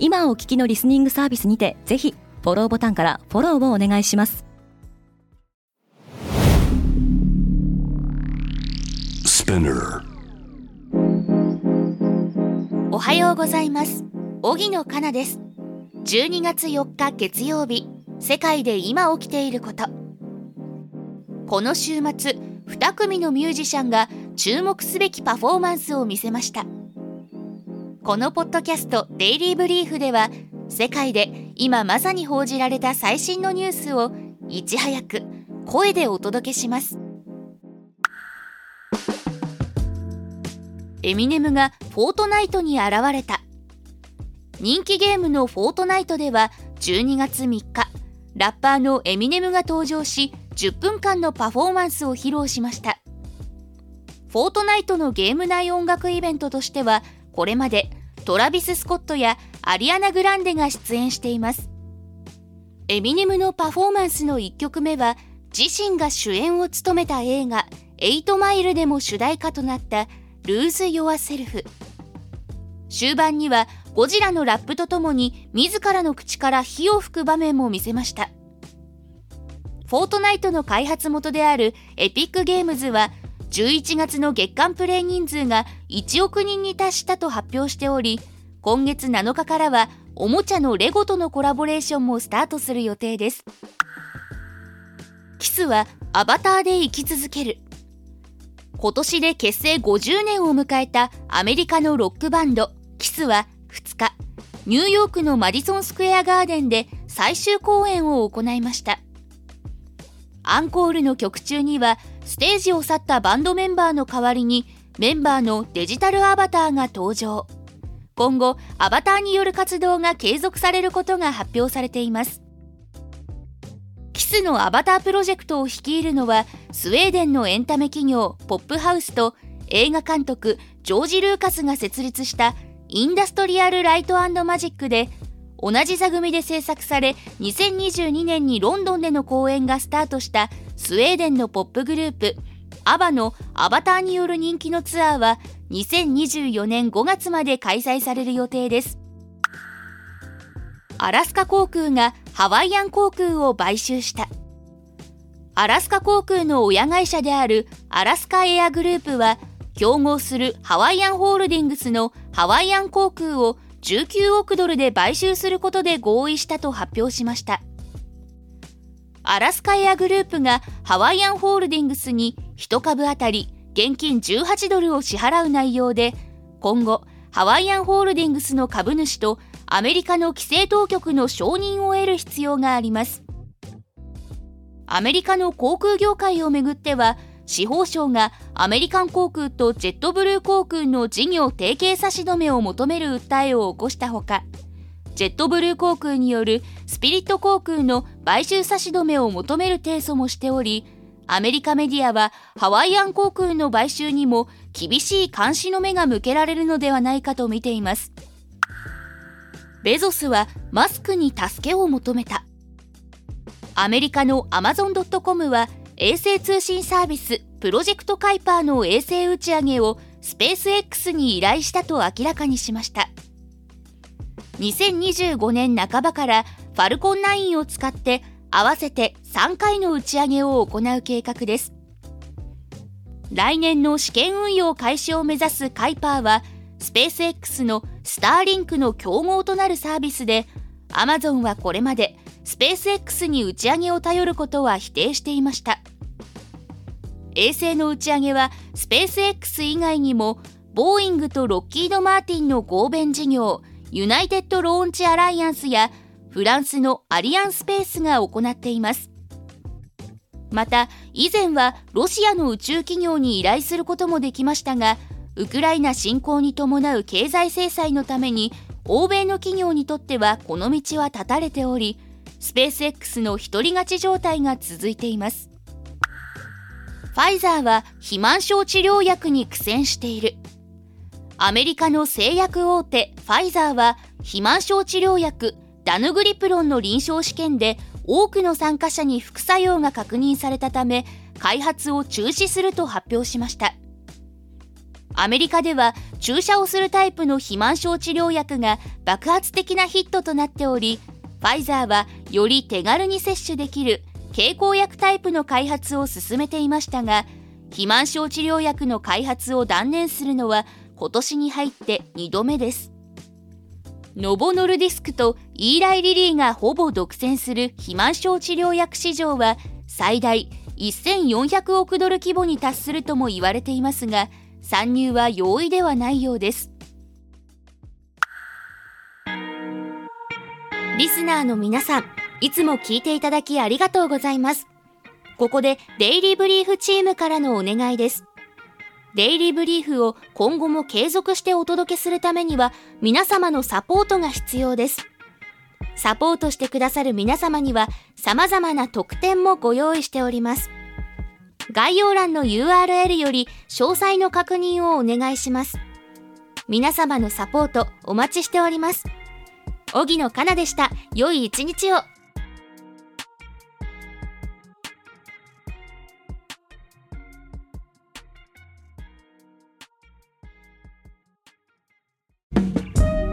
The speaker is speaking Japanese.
今お聞きのリスニングサービスにてぜひフォローボタンからフォローをお願いします。おはようございます。荻野かなです。12月4日月曜日世界で今起きていること。この週末2組のミュージシャンが注目すべきパフォーマンスを見せましたこのポッドキャスト「デイリーブリーフ」では世界で今まさに報じられた最新のニュースをいち早く声でお届けします。エミネムがフォートナイトに現れた。人気ゲームのフォートナイトでは12月3日ラッパーのエミネムが登場し10分間のパフォーマンスを披露しました。フォートナイトのゲーム内音楽イベントとしてはこれまでトラビス・スコットやアリアナ・グランデが出演しています。エミネムのパフォーマンスの1曲目は自身が主演を務めた映画「エイトマイル」でも主題歌となった Lose Yourself。終盤にはゴジラのラップとともに自らの口から火を吹く場面も見せました。フォートナイトの開発元であるエピックゲームズは11月の月間プレイ人数が1億人に達したと発表しており今月7日からはおもちゃのレゴとのコラボレーションもスタートする予定です。キスはアバターで生き続ける。今年で結成50年を迎えたアメリカのロックバンドキスは2日ニューヨークのマディソンスクエアガーデンで最終公演を行いました。アンコールの曲中にはステージを去ったバンドメンバーの代わりにメンバーのデジタルアバターが登場。今後アバターによる活動が継続されることが発表されています。キスのアバタープロジェクトを率いるのはスウェーデンのエンタメ企業ポップハウスと映画監督ジョージ・ルーカスが設立したインダストリアル・ライトマジックで同じ座組で制作され2022年にロンドンでの公演がスタートしたスウェーデンのポップグループアバのアバターによる人気のツアーは2024年5月まで開催される予定です。アラスカ航空がハワイアン航空を買収した。アラスカ航空の親会社であるアラスカエアグループは競合するハワイアンホールディングスのハワイアン航空を19億ドルで買収することで合意したと発表しました。アラスカエアグループがハワイアンホールディングスに1株当たり現金18ドルを支払う内容で今後ハワイアンホールディングスの株主とアメリカの規制当局の承認を得る必要があります。アメリカの航空業界をめぐっては司法省がアメリカン航空とジェットブルー航空の事業提携差し止めを求める訴えを起こしたほかジェットブルー航空によるスピリット航空の買収差し止めを求める提訴もしておりアメリカメディアはハワイアン航空の買収にも厳しい監視の目が向けられるのではないかと見ています。ベゾスはマスクに助けを求めた。アメリカのアマゾン・ドット・コムは衛星通信サービスプロジェクトカイパーの衛星打ち上げをスペース X に依頼したと明らかにしました。2025年半ばからファルコン9を使って合わせて3回の打ち上げを行う計画です。来年の試験運用開始を目指すカイパーはスペース X のスターリンクの競合となるサービスでアマゾンはこれまでスペース X に打ち上げを頼ることは否定していました。衛星の打ち上げはスペース X 以外にもボーイングとロッキード・マーティンの合弁事業ユナイテッド・ローンチ・アライアンスやフランスのアリアンスペースが行っています。また以前はロシアの宇宙企業に依頼することもできましたがウクライナ侵攻に伴う経済制裁のために欧米の企業にとってはこの道は断たれておりスペース X の独り勝ち状態が続いています。ファイザーは肥満症治療薬に苦戦している。アメリカの製薬大手ファイザーは肥満症治療薬ダヌグリプロンの臨床試験で多くの参加者に副作用が確認されたため開発を中止すると発表しました。アメリカでは注射をするタイプの肥満症治療薬が爆発的なヒットとなっておりファイザーはより手軽に摂取できる経口薬タイプの開発を進めていましたが肥満症治療薬の開発を断念するのは今年に入って2度目です。ノボノルディスクとイーライ・リリーがほぼ独占する肥満症治療薬市場は最大1400億ドル規模に達するとも言われていますが参入は容易ではないようです。リスナーの皆さんいつも聞いていただきありがとうございますここでデイリーブリーフチームからのお願いですデイリーブリーフを今後も継続してお届けするためには皆様のサポートが必要ですサポートしてくださる皆様には様々な特典もご用意しております概要欄の URL より詳細の確認をお願いします。皆様のサポートお待ちしております。荻野かなでした。良い一日を。